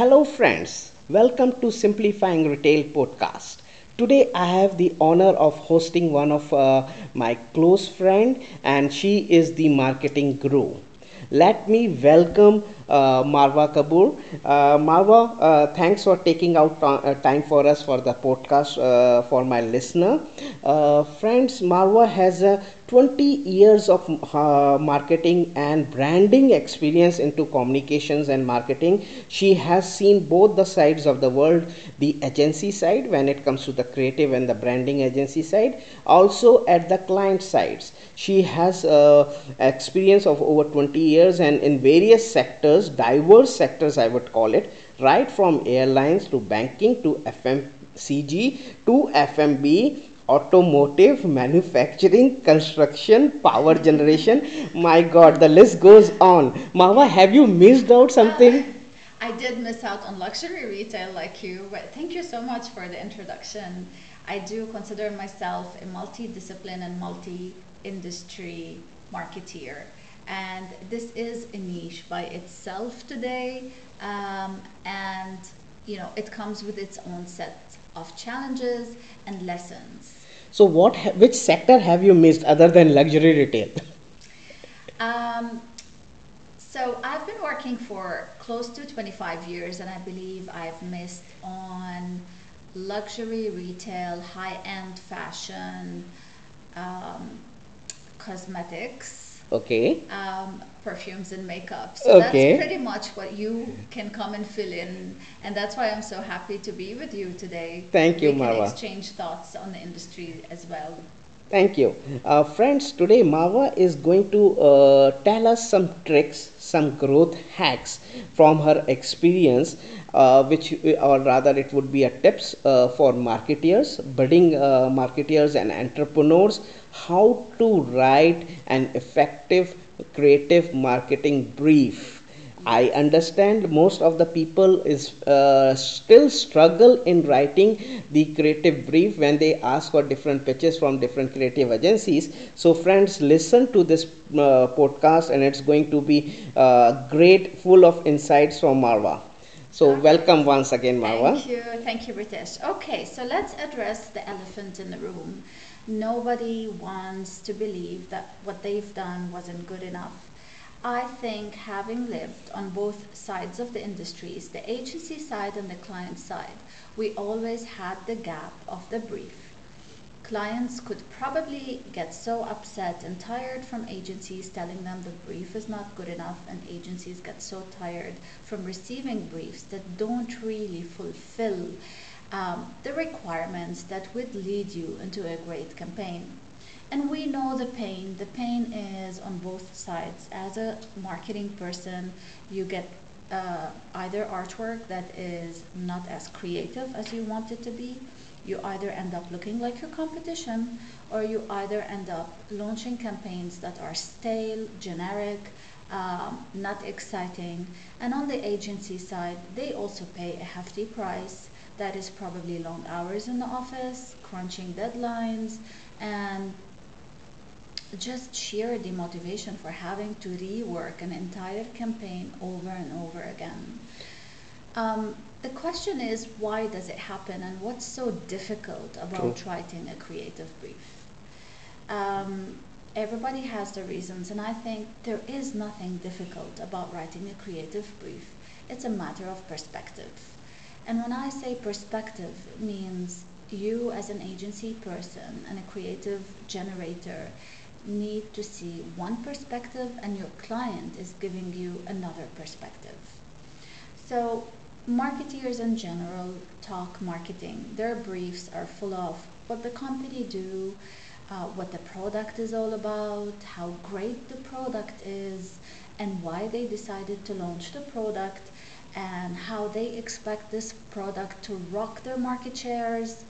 Hello, friends. Welcome to Simplifying Retail podcast. Today, I have the honor of hosting one of uh, my close friend, and she is the marketing guru. Let me welcome uh, Marwa Kapoor. Uh, Marwa, uh, thanks for taking out uh, time for us for the podcast uh, for my listener. Uh, friends, Marwa has a 20 years of uh, marketing and branding experience into communications and marketing. She has seen both the sides of the world the agency side when it comes to the creative and the branding agency side, also at the client sides. She has uh, experience of over 20 years and in various sectors, diverse sectors, I would call it, right from airlines to banking to FMCG to F&B automotive, manufacturing, construction, power generation. My God, the list goes on. Marwa, have you missed out something? I did miss out on luxury retail like you, but thank you so much for the introduction. I do consider myself a multidiscipline and multi-industry marketeer. And this is a niche by itself today. Um, and, you know, it comes with its own set of challenges and lessons. So, what, ha- which sector have you missed other than luxury retail? Um, so I've been working for close to 25 years, and I believe I've missed on luxury retail, high-end fashion, um, cosmetics, Okay. um, perfumes and makeup. So Okay. that's pretty much what you can come and fill in, and that's why I'm so happy to be with you today. Thank you, we can Marwa. exchange thoughts on the industry as well. Thank you. Uh, friends, today Marwa is going to uh, tell us some tricks, some growth hacks from her experience, uh, which, or rather, it would be a tips uh, for marketeers, budding uh, marketeers and entrepreneurs, how to write an effective creative marketing brief I understand most of the people is uh, still struggle in writing the creative brief when they ask for different pitches from different creative agencies. So friends, listen to this uh, podcast and it's going to be uh, great, full of insights from Marwa. So Okay. welcome once again, Marwa. Thank you, thank you, Ritesh. Okay, so let's address the elephant in the room. Nobody wants to believe that what they've done wasn't good enough. I think having lived on both sides of the industries, the agency side and the client side, we always had the gap of the brief. Clients could probably get so upset and tired from agencies telling them the brief is not good enough, and agencies get so tired from receiving briefs that don't really fulfill um, the requirements that would lead you into a great campaign. And we know the pain. The pain is on both sides. As a marketing person, you get uh, either artwork that is not as creative as you want it to be, you either end up looking like your competition, or you either end up launching campaigns that are stale, generic, um, not exciting. And on the agency side, they also pay a hefty price. That is probably long hours in the office, crunching deadlines, and just sheer demotivation for having to rework an entire campaign over and over again. Um, the question is, why does it happen, and what's so difficult about True. writing a creative brief? Um, everybody has their reasons, and I think there is nothing difficult about writing a creative brief. It's a matter of perspective. And when I say perspective, it means you as an agency person and a creative generator need to see one perspective, and your client is giving you another perspective. So, marketeers in general talk marketing. Their briefs are full of what the company do, uh, what the product is all about, how great the product is, and why they decided to launch the product, and how they expect this product to rock their market shares.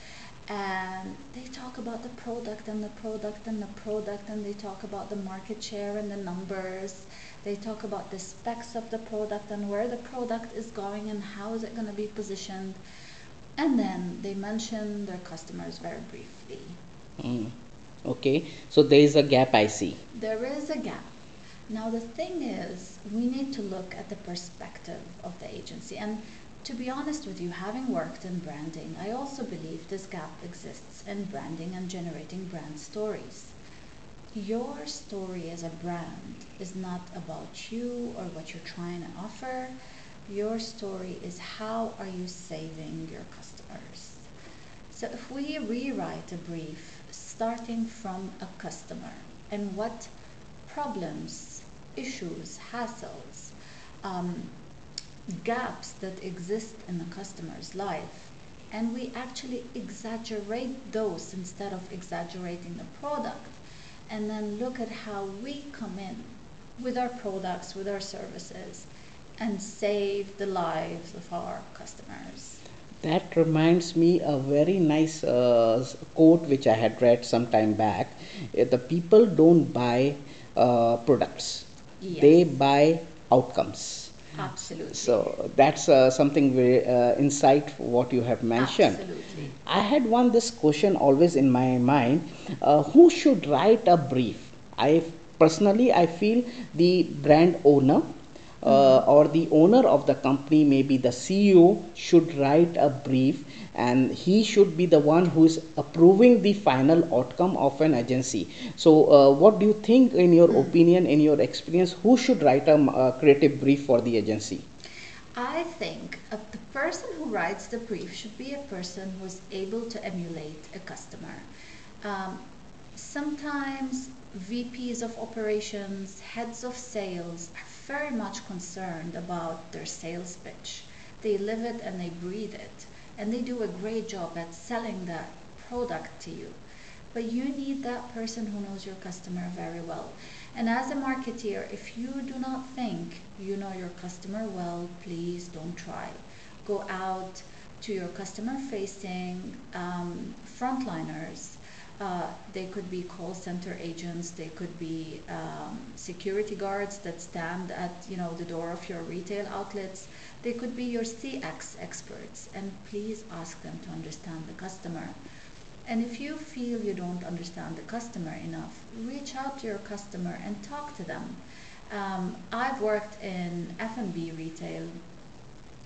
And they talk about the product and the product and the product, and they talk about the market share and the numbers. They talk about the specs of the product and where the product is going and how is it going to be positioned. And then they mention their customers very briefly. Mm. Okay, so there is a gap I see. There is a gap. Now, the thing is, we need to look at the perspective of the agency. And to be honest with you, having worked in branding, I also believe this gap exists in branding and generating brand stories. Your story as a brand is not about you or what you're trying to offer. Your story is how are you saving your customers. So if we rewrite a brief starting from a customer and what problems, issues, hassles, um, gaps that exist in the customer's life, and we actually exaggerate those instead of exaggerating the product, and then look at how we come in with our products, with our services, and save the lives of our customers. That reminds me a very nice uh, quote which I had read some time back. Uh, The people don't buy uh, products; they buy outcomes. Absolutely. So that's uh, something very uh, insight what you have mentioned. Absolutely. I had one this question always in my mind: uh, Who should write a brief? I personally I feel the brand owner uh, or the owner of the company, maybe the CEO, should write a brief, and he should be the one who is approving the final outcome of an agency. So, uh, what do you think, in your opinion, in your experience, who should write a uh, creative brief for the agency? I think the person who writes the brief should be a person who is able to emulate a customer. Um, sometimes VPs of operations, heads of sales are very much concerned about their sales pitch. They live it and they breathe it, and they do a great job at selling that product to you. But you need that person who knows your customer very well. And as a marketeer, if you do not think you know your customer well, please don't try. Go out to your customer facing um, frontliners. Uh, they could be call center agents, they could be um, security guards that stand at you know the door of your retail outlets. They could be your CX experts, and please ask them to understand the customer. And if you feel you don't understand the customer enough, reach out to your customer and talk to them. Um, I've worked in F&B retail,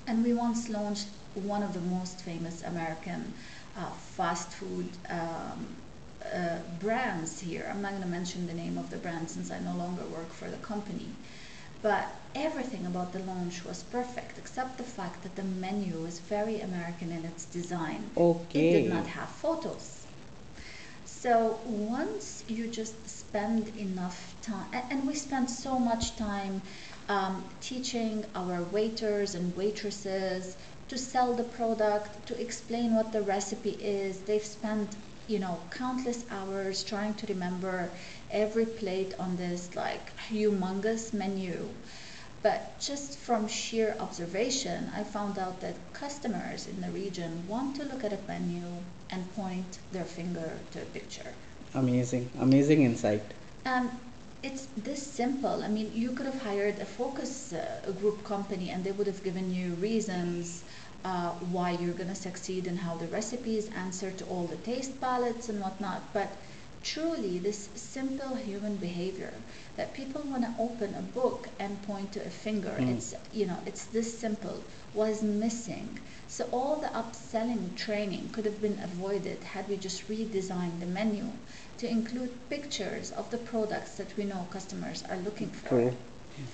and we once launched one of the most famous American uh, fast food um, uh, brands here. I'm not going to mention the name of the brand since I no longer work for the company. But everything about the launch was perfect except the fact that the menu is very American in its design. It did not have photos. So once you just spend enough time, and we spend so much time um, teaching our waiters and waitresses to sell the product, to explain what the recipe is. They've spent, you know, countless hours trying to remember every plate on this like humongous menu. But just from sheer observation, I found out that customers in the region want to look at a menu and point their finger to a picture. Amazing, amazing insight. Um, it's this simple. I mean, you could have hired a focus uh, group company and they would have given you reasons uh, why you're going to succeed and how the recipes answer to all the taste palettes and whatnot. But truly, this simple human behavior that people want to open a book and point to a finger, Mm. it's, you know, it's this simple, was missing. So all the upselling training could have been avoided had we just redesigned the menu to include pictures of the products that we know customers are looking for. True.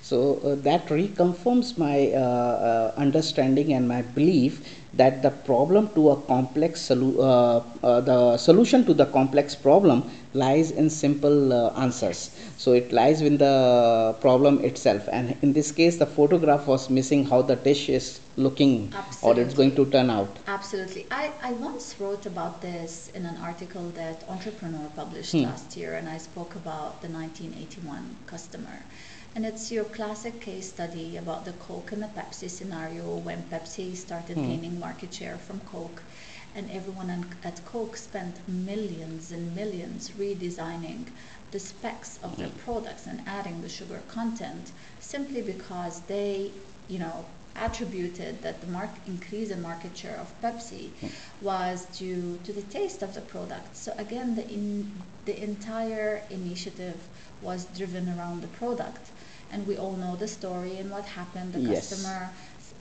So uh, that reconfirms my uh, uh, understanding and my belief that the problem to a complex solu- uh, uh, the solution to the complex problem lies in simple uh, answers. So it lies in the problem itself, and in this case, the photograph was missing how the dish is looking or it's going to turn out. Absolutely. I, I once wrote about this in an article that Entrepreneur published Hmm. last year, and I spoke about the 1981 customer. And it's your classic case study about the Coke and the Pepsi scenario when Pepsi started Hmm. gaining market share from Coke, and everyone at Coke spent millions and millions redesigning the specs of their products and adding the sugar content simply because they, you know, attributed that the mark increase in market share of Pepsi was due to the taste of the product. So again, the in, the entire initiative was driven around the product, and we all know the story and what happened. The Yes. customer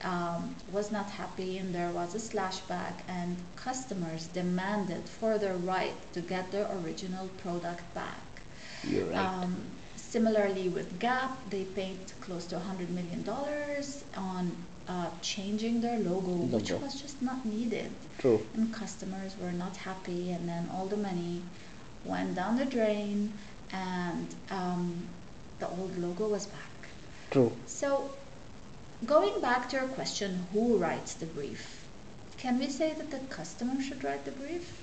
um, was not happy and there was a slashback and customers demanded for their right to get their original product back. You're right. Um, similarly with Gap, they paid close to $100 million on uh, changing their logo, which was just not needed. True. And customers were not happy, and then all the money went down the drain, and um, the old logo was back. True. So, going back to your question, who writes the brief? Can we say that the customer should write the brief?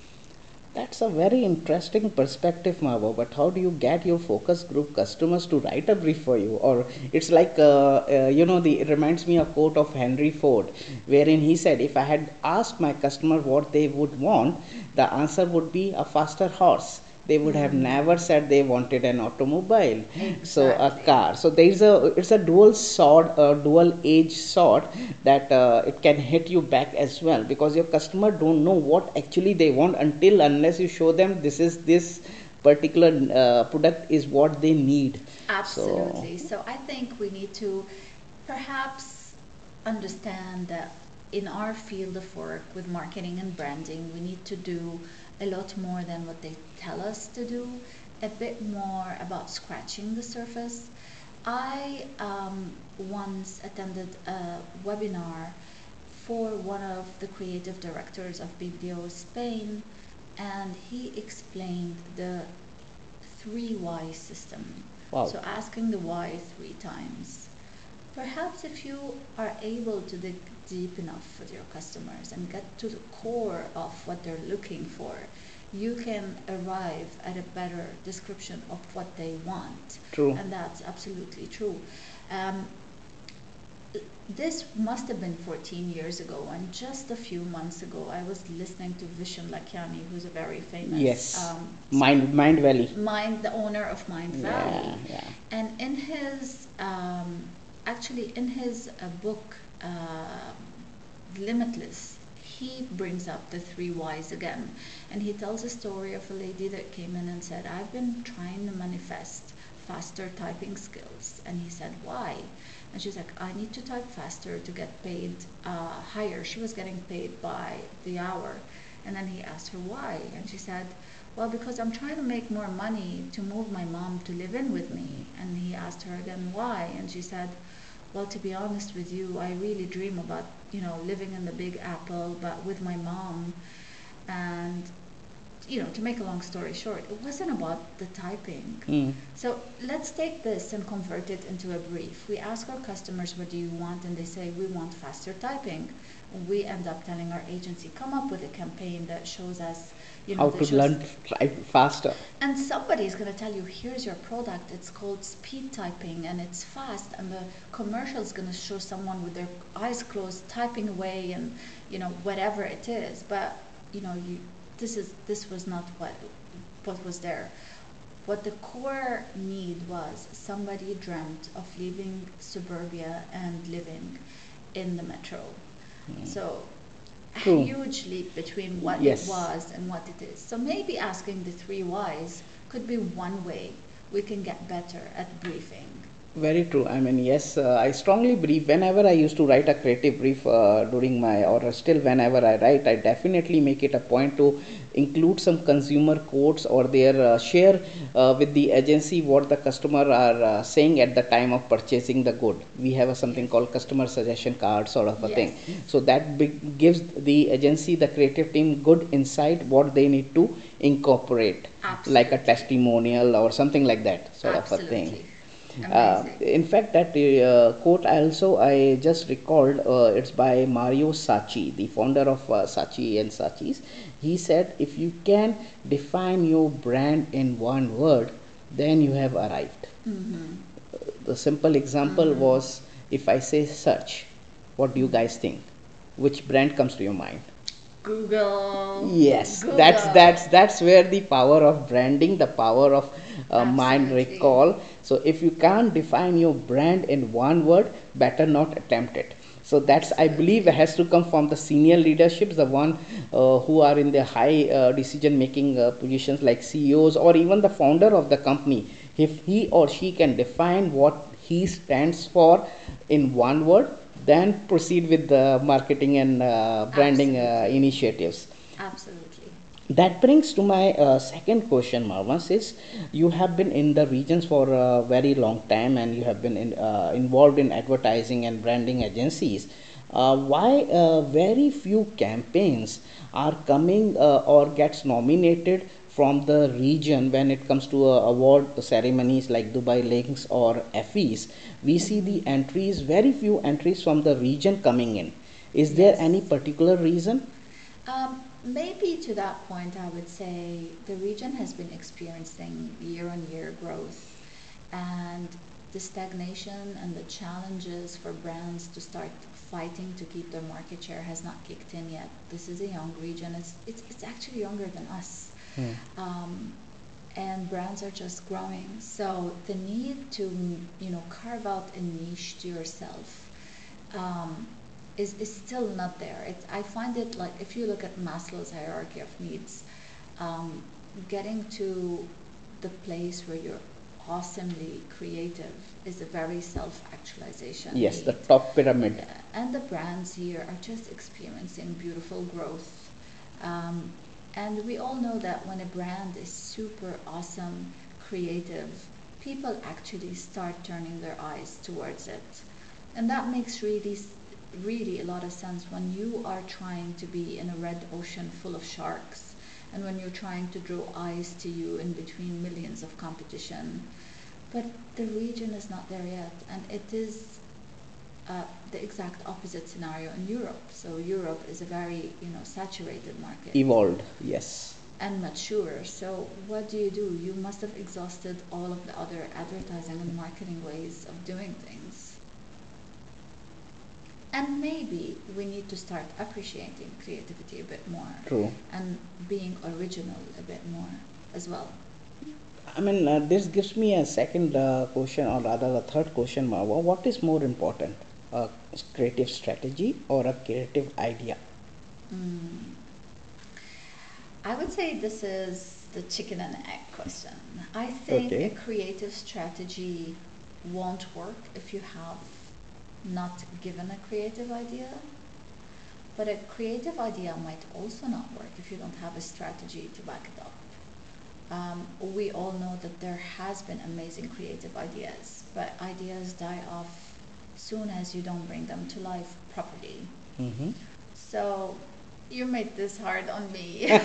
That's a very interesting perspective, Marwa. But how do you get your focus group customers to write a brief for you? Or it's like, uh, uh, you know, the it reminds me a quote of Henry Ford, wherein he said, "If I had asked my customer what they would want, the answer would be a faster horse." They would have never said they wanted an automobile, so a car. So there is a it's a dual sword, a dual edged sword that uh, it can hit you back as well because your customer don't know what actually they want until unless you show them this is this particular uh, product is what they need. Absolutely. So I think we need to perhaps understand that in our field of work with marketing and branding, we need to do a lot more than what they tell us to do, a bit more about scratching the surface. I um, once attended a webinar for one of the creative directors of BBDO Spain, and he explained the three why system. Wow. So asking the why three times. Perhaps if you are able to dig deep enough with your customers and get to the core of what they're looking for, you can arrive at a better description of what they want. True. And that's absolutely true. Um, this must have been 14 years ago, and just a few months ago, I was listening to Vishen Lakhiani, who's a very famous Yes. um, Mind Mindvalley. Mind, the owner of Mindvalley. Yeah, yeah. And in his, um, actually, in his uh, book, uh, Limitless, he brings up the three whys again. And he tells a story of a lady that came in and said, I've been trying to manifest faster typing skills. And he said, Why? And she's like, I need to type faster to get paid uh, higher. She was getting paid by the hour. And then he asked her why. And she said, Well, because I'm trying to make more money to move my mom to live in with me. And he asked her again why. And she said, Well, to be honest with you, I really dream about, you know, living in the Big Apple, but with my mom. And, you know, to make a long story short, it wasn't about the typing. Mm. So let's take this and convert it into a brief. We ask our customers, what do you want? And they say, we want faster typing. We end up telling our agency, come up with a campaign that shows us, you know, How to learn type faster. and somebody is going to tell you, here's your product. It's called speed typing and it's fast. And the commercial is going to show someone with their eyes closed typing away and, you know, whatever it is. But, you know, you, this is, this was not what, what was there. What the core need was somebody dreamt of leaving suburbia and living in the metro. Hmm. So a True. huge leap between what Yes. it was and what it is. So maybe asking the three whys could be one way we can get better at briefing. Very true. I mean, yes, uh, I strongly believe whenever I used to write a creative brief uh, during my, or still whenever I write, I definitely make it a point to include some consumer quotes or their uh, share uh, with the agency what the customer are uh, saying at the time of purchasing the good. We have a, something called customer suggestion card sort of a thing. So that gives the agency, the creative team, good insight what they need to incorporate, like a testimonial or something like that sort of a thing. Uh, in fact, that uh, quote also I just recalled. Uh, it's by Mario Saatchi, the founder of uh, Saatchi and Saatchi's. He said, "If you can define your brand in one word, then you have arrived." hmm The simple example was, if I say search, what do you guys think? Which brand comes to your mind? Google. Yes, Google. that's that's that's where the power of branding, the power of uh, mind recall. So if you can't define your brand in one word, better not attempt it. So that's I believe has to come from the senior leaderships, the one uh, who are in the high uh, decision making uh, positions like CEOs or even the founder of the company. If he or she can define what he stands for in one word, then proceed with the marketing and uh, branding uh, initiatives. Absolutely. That brings to my uh, second question, Marvas, is you have been in the regions for a very long time and you have been in, uh, involved in advertising and branding agencies. Uh, why uh, very few campaigns are coming uh, or gets nominated from the region when it comes to uh, award ceremonies like Dubai Lynx or Effies We see the entries, very few entries from the region coming in. Is there any particular reason? Um, maybe to that point, I would say the region has been experiencing year on year growth, and the stagnation and the challenges for brands to start fighting to keep their market share has not kicked in yet. This is a young region. It's it's, it's actually younger than us. Hmm. Um, and brands are just growing. So the need to, you know, carve out a niche to yourself um, is, is still not there. It, I find it like if you look at Maslow's hierarchy of needs, um, getting to the place where you're awesomely creative is a very self-actualization. Yes, the top pyramid. And the brands here are just experiencing beautiful growth. Um, and we all know that when a brand is super awesome, creative, people actually start turning their eyes towards it. And that makes really, really a lot of sense when you are trying to be in a red ocean full of sharks and when you're trying to draw eyes to you in between millions of competition. But the region is not there yet, and it is uh, the exact opposite scenario in Europe. So Europe is a very, you know, saturated market Evolved, yes. and mature. So what do you do? You must have exhausted all of the other advertising and marketing ways of doing things. And maybe we need to start appreciating creativity a bit more True. and being original a bit more as well. I mean, uh, this gives me a second uh, question, or rather a third question. What is more important, a creative strategy or a creative idea? Mm. I would say this is the chicken and egg question. I think Okay. a creative strategy won't work if you have not given a creative idea. But a creative idea might also not work if you don't have a strategy to back it up. Um, we all know that there has been amazing creative ideas, but ideas die off soon as you don't bring them to life properly. hmm So you made this hard on me.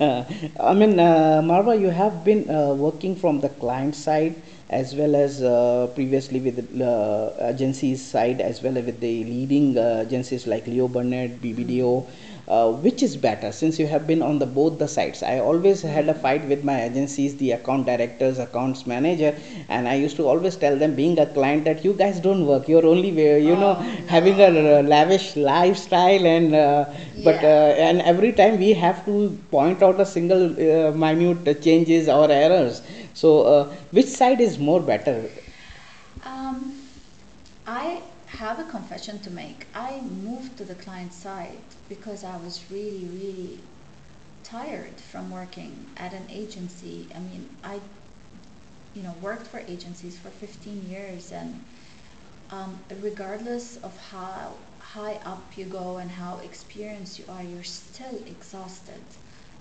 Uh, I mean, uh, Marwa, you have been uh, working from the client side as well as uh, previously with the uh, agencies side as well as with the leading uh, agencies like Leo Burnett, BBDO. Uh, which is better? Since you have been on the both the sides i always had a fight with my agencies the account directors accounts manager and i used to always tell them being a client that you guys don't work. You're only you know Oh, having a lavish lifestyle and uh, but uh, and every time we have to point out a single uh, minute changes or errors so uh, which side is more better um, I have a confession to make. I moved to the client side because I was really, really tired from working at an agency. I mean, I, you know, worked for agencies for 15 years, and um, regardless of how high up you go and how experienced you are, you're still exhausted.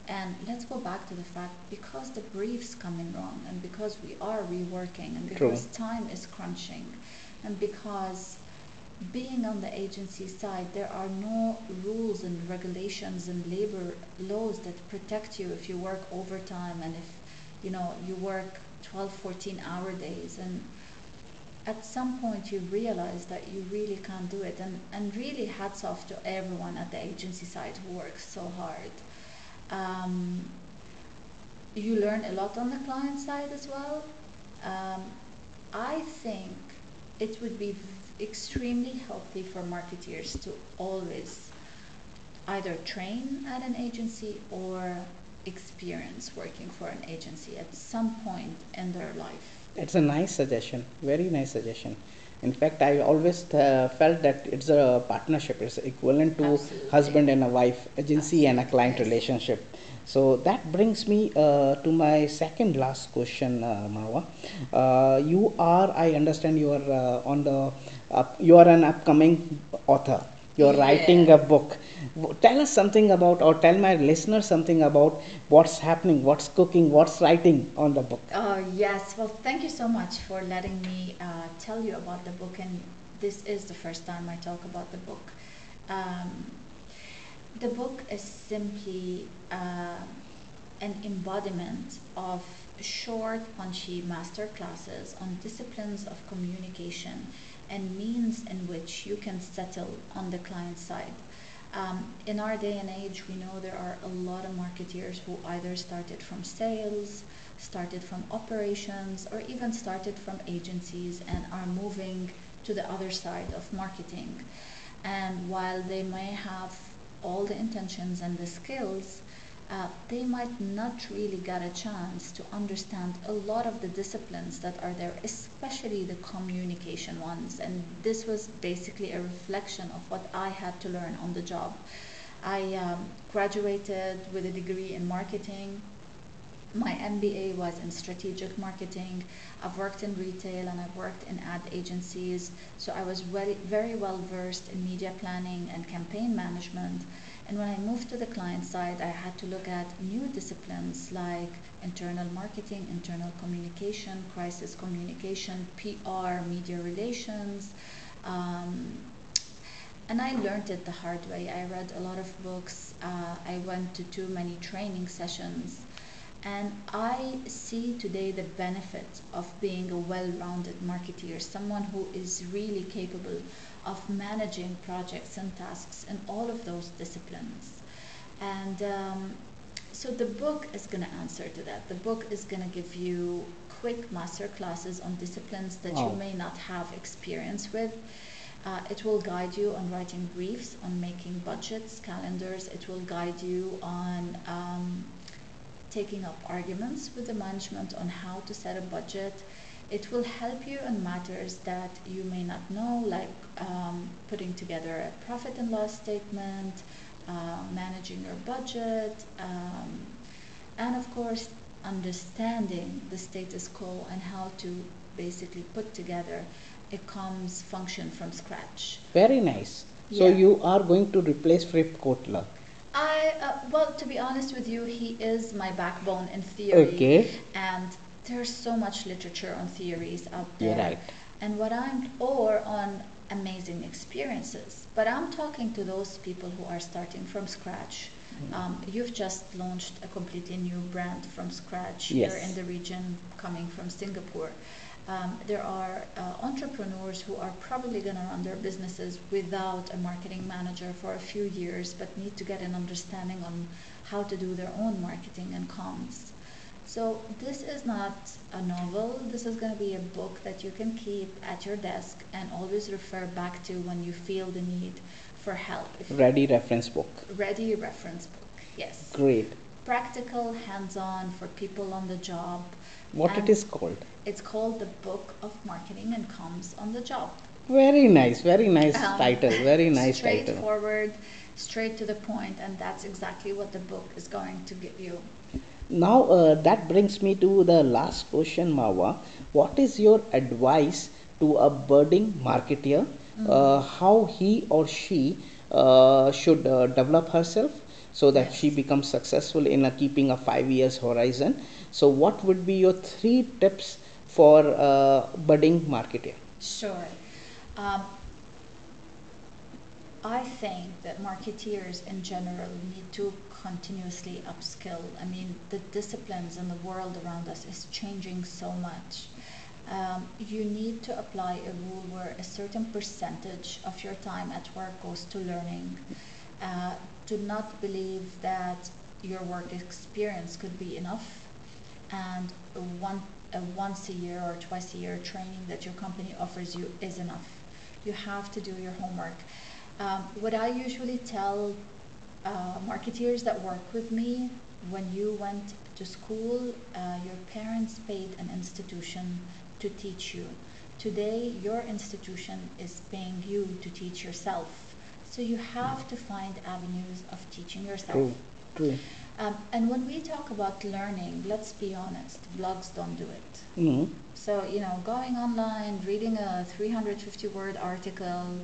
And let's go back to the fact because the briefs come in wrong, and because we are reworking, and True. because time is crunching, and because being on the agency side, there are no rules and regulations and labor laws that protect you if you work overtime and if you know you work 12 14 hour days. And at some point you realize that you really can't do it. And, and really hats off to everyone at the agency side who works so hard um, you learn a lot on the client side as well um, i think it would be extremely healthy for marketeers to always either train at an agency or experience working for an agency at some point in their life It's a nice suggestion, very nice suggestion. In fact, I always uh, felt that it's a partnership. It's equivalent to Absolutely. husband and a wife agency and a client Yes. relationship. So that brings me uh, to my second last question, uh, Marwa. Uh, you are, I understand, you are uh, on the, you are an upcoming author. You are writing a book. Tell us something about, or tell my listeners something about what's happening, what's cooking, what's writing on the book. Oh, yes. Well, thank you so much for letting me uh, tell you about the book. And this is the first time I talk about the book. Um, the book is simply uh, an embodiment of short, punchy master classes on disciplines of communication and means in which you can settle on the client side. Um, in our day and age, we know there are a lot of marketeers who either started from sales, started from operations, or even started from agencies and are moving to the other side of marketing. And while they may have all the intentions and the skills, uh, they might not really get a chance to understand a lot of the disciplines that are there, especially the communication ones. And this was basically a reflection of what I had to learn on the job. I um, graduated with a degree in marketing. My MBA was in strategic marketing. I've worked in retail and I've worked in ad agencies, so I was very, very well versed in media planning and campaign management. And when I moved to the client side, I had to look at new disciplines like internal marketing, internal communication, crisis communication, PR, media relations. Um, and I learned it the hard way. I read a lot of books. Uh, I went to too many training sessions. And I see today the benefit of being a well rounded marketeer, someone who is really capable of managing projects and tasks in all of those disciplines. And um, so the book is going to answer to that. The book is going to give you quick master classes on disciplines that you may not have experience with. Uh, it will guide you on writing briefs, on making budgets, calendars. It will guide you on um, taking up arguments with the management on how to set a budget. It will help you in matters that you may not know, like um, putting together a profit and loss statement, uh, managing your budget, um, and of course, understanding the status quo and how to basically put together a comms function from scratch. Very nice. So Yeah. you are going to replace Philip Kotler. I uh, well, to be honest with you, he is my backbone in theory. Okay. And there's so much literature on theories out there. right. And what I'm or on amazing experiences. But I'm talking to those people who are starting from scratch. Mm-hmm. Um, you've just launched a completely new brand from scratch Yes. here in the region, coming from Singapore. Um, there are uh, entrepreneurs who are probably going to run their businesses without a marketing manager for a few years, but need to get an understanding on how to do their own marketing and comms. So this is not a novel. This is going to be a book that you can keep at your desk and always refer back to when you feel the need for help. Ready reference book. ready reference book. Yes. Great. Practical, hands-on for people on the job. What And it is called? It's called the Book of Marketing and Comms on the Job. Very nice. Very nice Um, title. Very nice title. Straightforward, straight to the point, and that's exactly what the book is going to give you. Now uh, that brings me to the last question, Marwa. What is your advice to a budding marketeer? Mm-hmm. Uh, how he or she uh, should uh, develop herself so that she becomes successful in uh, keeping a five years horizon. So, what would be your three tips for uh, budding marketeer? Sure. Um, I think that marketeers in general need to continuously upskill. I mean, the disciplines in the world around us is changing so much. Um, you need to apply a rule where a certain percentage of your time at work goes to learning. Uh, do not believe that your work experience could be enough and one a once a year or twice a year training that your company offers you is enough. You have to do your homework. Um, what I usually tell uh, marketeers that work with me, when you went to school, uh, your parents paid an institution to teach you. Today, your institution is paying you to teach yourself. So you have to find avenues of teaching yourself. True, true. Um, and when we talk about learning, let's be honest, blogs don't do it. Mm. So, you know, going online, reading a 350 word article,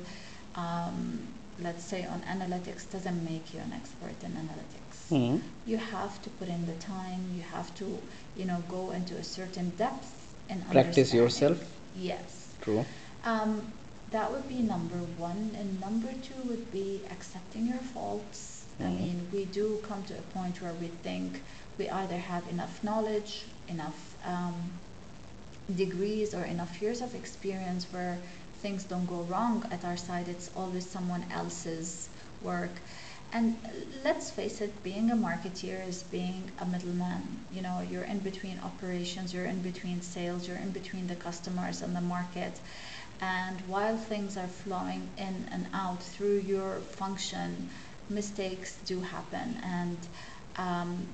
um, let's say on analytics, doesn't make you an expert in analytics. Mm. You have to put in the time, you have to, you know, go into a certain depth and Practice yourself. Yes. True. Um, that would be number one. And number two would be accepting your faults. I Mhm. mean, we do come to a point where we think we either have enough knowledge, enough um, degrees, or enough years of experience where things don't go wrong at our side. It's always someone else's work. And let's face it, being a marketeer is being a middleman. You know, you're in between operations, you're in between sales, you're in between the customers and the market. And while things are flowing in and out through your function, mistakes do happen. And um,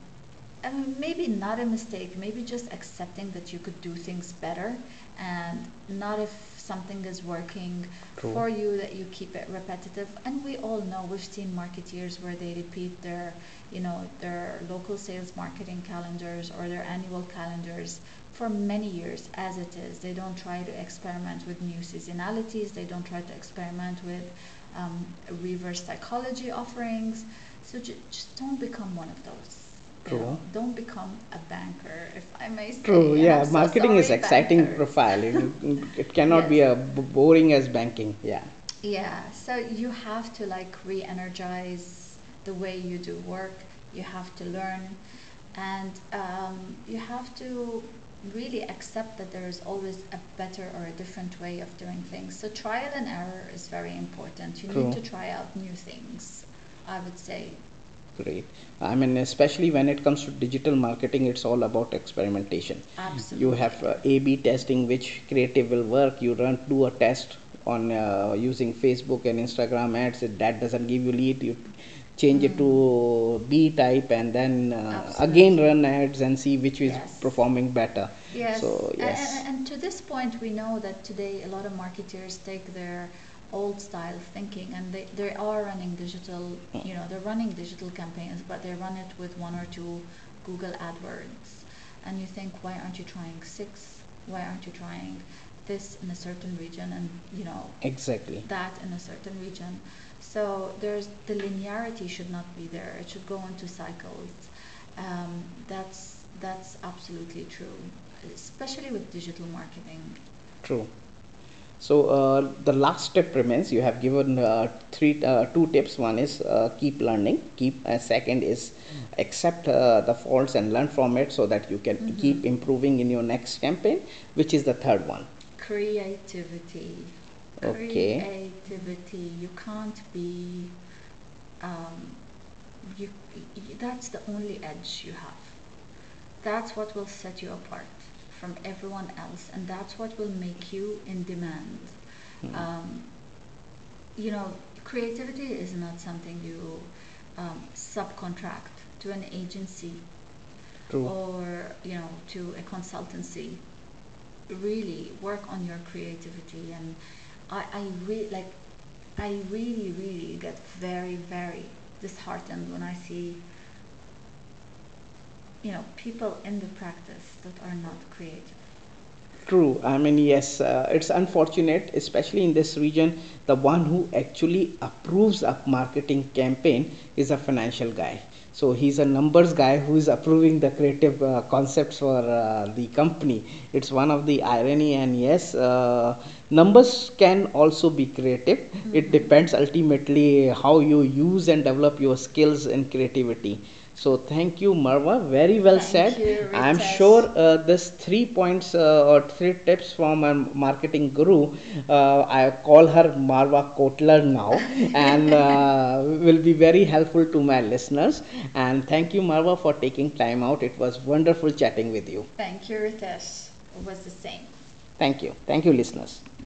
I mean, maybe not a mistake, maybe just accepting that you could do things better and not if something is working True. for you that you keep it repetitive. And we all know we've seen marketeers where they repeat their, you know, their local sales marketing calendars or their annual calendars for many years as it is. They don't try to experiment with new seasonalities. They don't try to experiment with um, reverse psychology offerings. So ju- just don't become one of those. True. Don't become a banker, if I may say. True. Yeah. So Marketing is exciting bankers. profile. It, it cannot be Yes. a b- boring as banking. Yeah. Yeah, so you have to like re-energize the way you do work. You have to learn, and um, you have to really accept that there is always a better or a different way of doing things. So trial and error is very important. You True. need to try out new things. I would say. Great. I mean, especially when it comes to digital marketing, it's all about experimentation. Absolutely. You have uh, A/B testing, which creative will work. You run do a test on uh, using Facebook and Instagram ads. If that doesn't give you lead, you change it to B type, and then uh, again run ads and see which is Yes. performing better. Yes. So a- yes. And, and to this point, we know that today a lot of marketers take their old style thinking and they, they are running digital, you know, they're running digital campaigns, but they run it with one or two Google AdWords. And you think, why aren't you trying six? Why aren't you trying this in a certain region and, you know, Exactly. that in a certain region. So there's the linearity should not be there. It should go into cycles. Um, that's that's absolutely true, especially with digital marketing. True. So uh, the last step remains. You have given uh, three, uh, two tips. One is uh, keep learning. Keep. Uh, second is accept uh, the faults and learn from it, so that you can Mhm. keep improving in your next campaign. Which is the third one. Creativity. Okay. Creativity. You can't be. Um, you, y- that's the only edge you have. That's what will set you apart from everyone else, and that's what will make you in demand. Hmm. Um, you know, creativity is not something you um, subcontract to an agency True. or you know to a consultancy. Really work on your creativity, and I, I re- like, I really, really get very, very disheartened when I see you know people in the practice that are not creative. True. I mean, yes, uh, it's unfortunate, especially in this region. The one who actually approves a marketing campaign is a financial guy. So he's a numbers guy who is approving the creative uh, concepts for uh, the company. It's one of the irony, and yes, uh, numbers can also be creative. It Mhm. depends ultimately how you use and develop your skills and creativity. So thank you, Marwa. Very well Thank said. you, I'm sure uh, this three points uh, or three tips from a marketing guru. Uh, I call her Marwa Kotler now, and uh, will be very helpful to my listeners. And thank you, Marwa, for taking time out. It was wonderful chatting with you. Thank you, Ritesh. It was the same. Thank you. Thank you, listeners.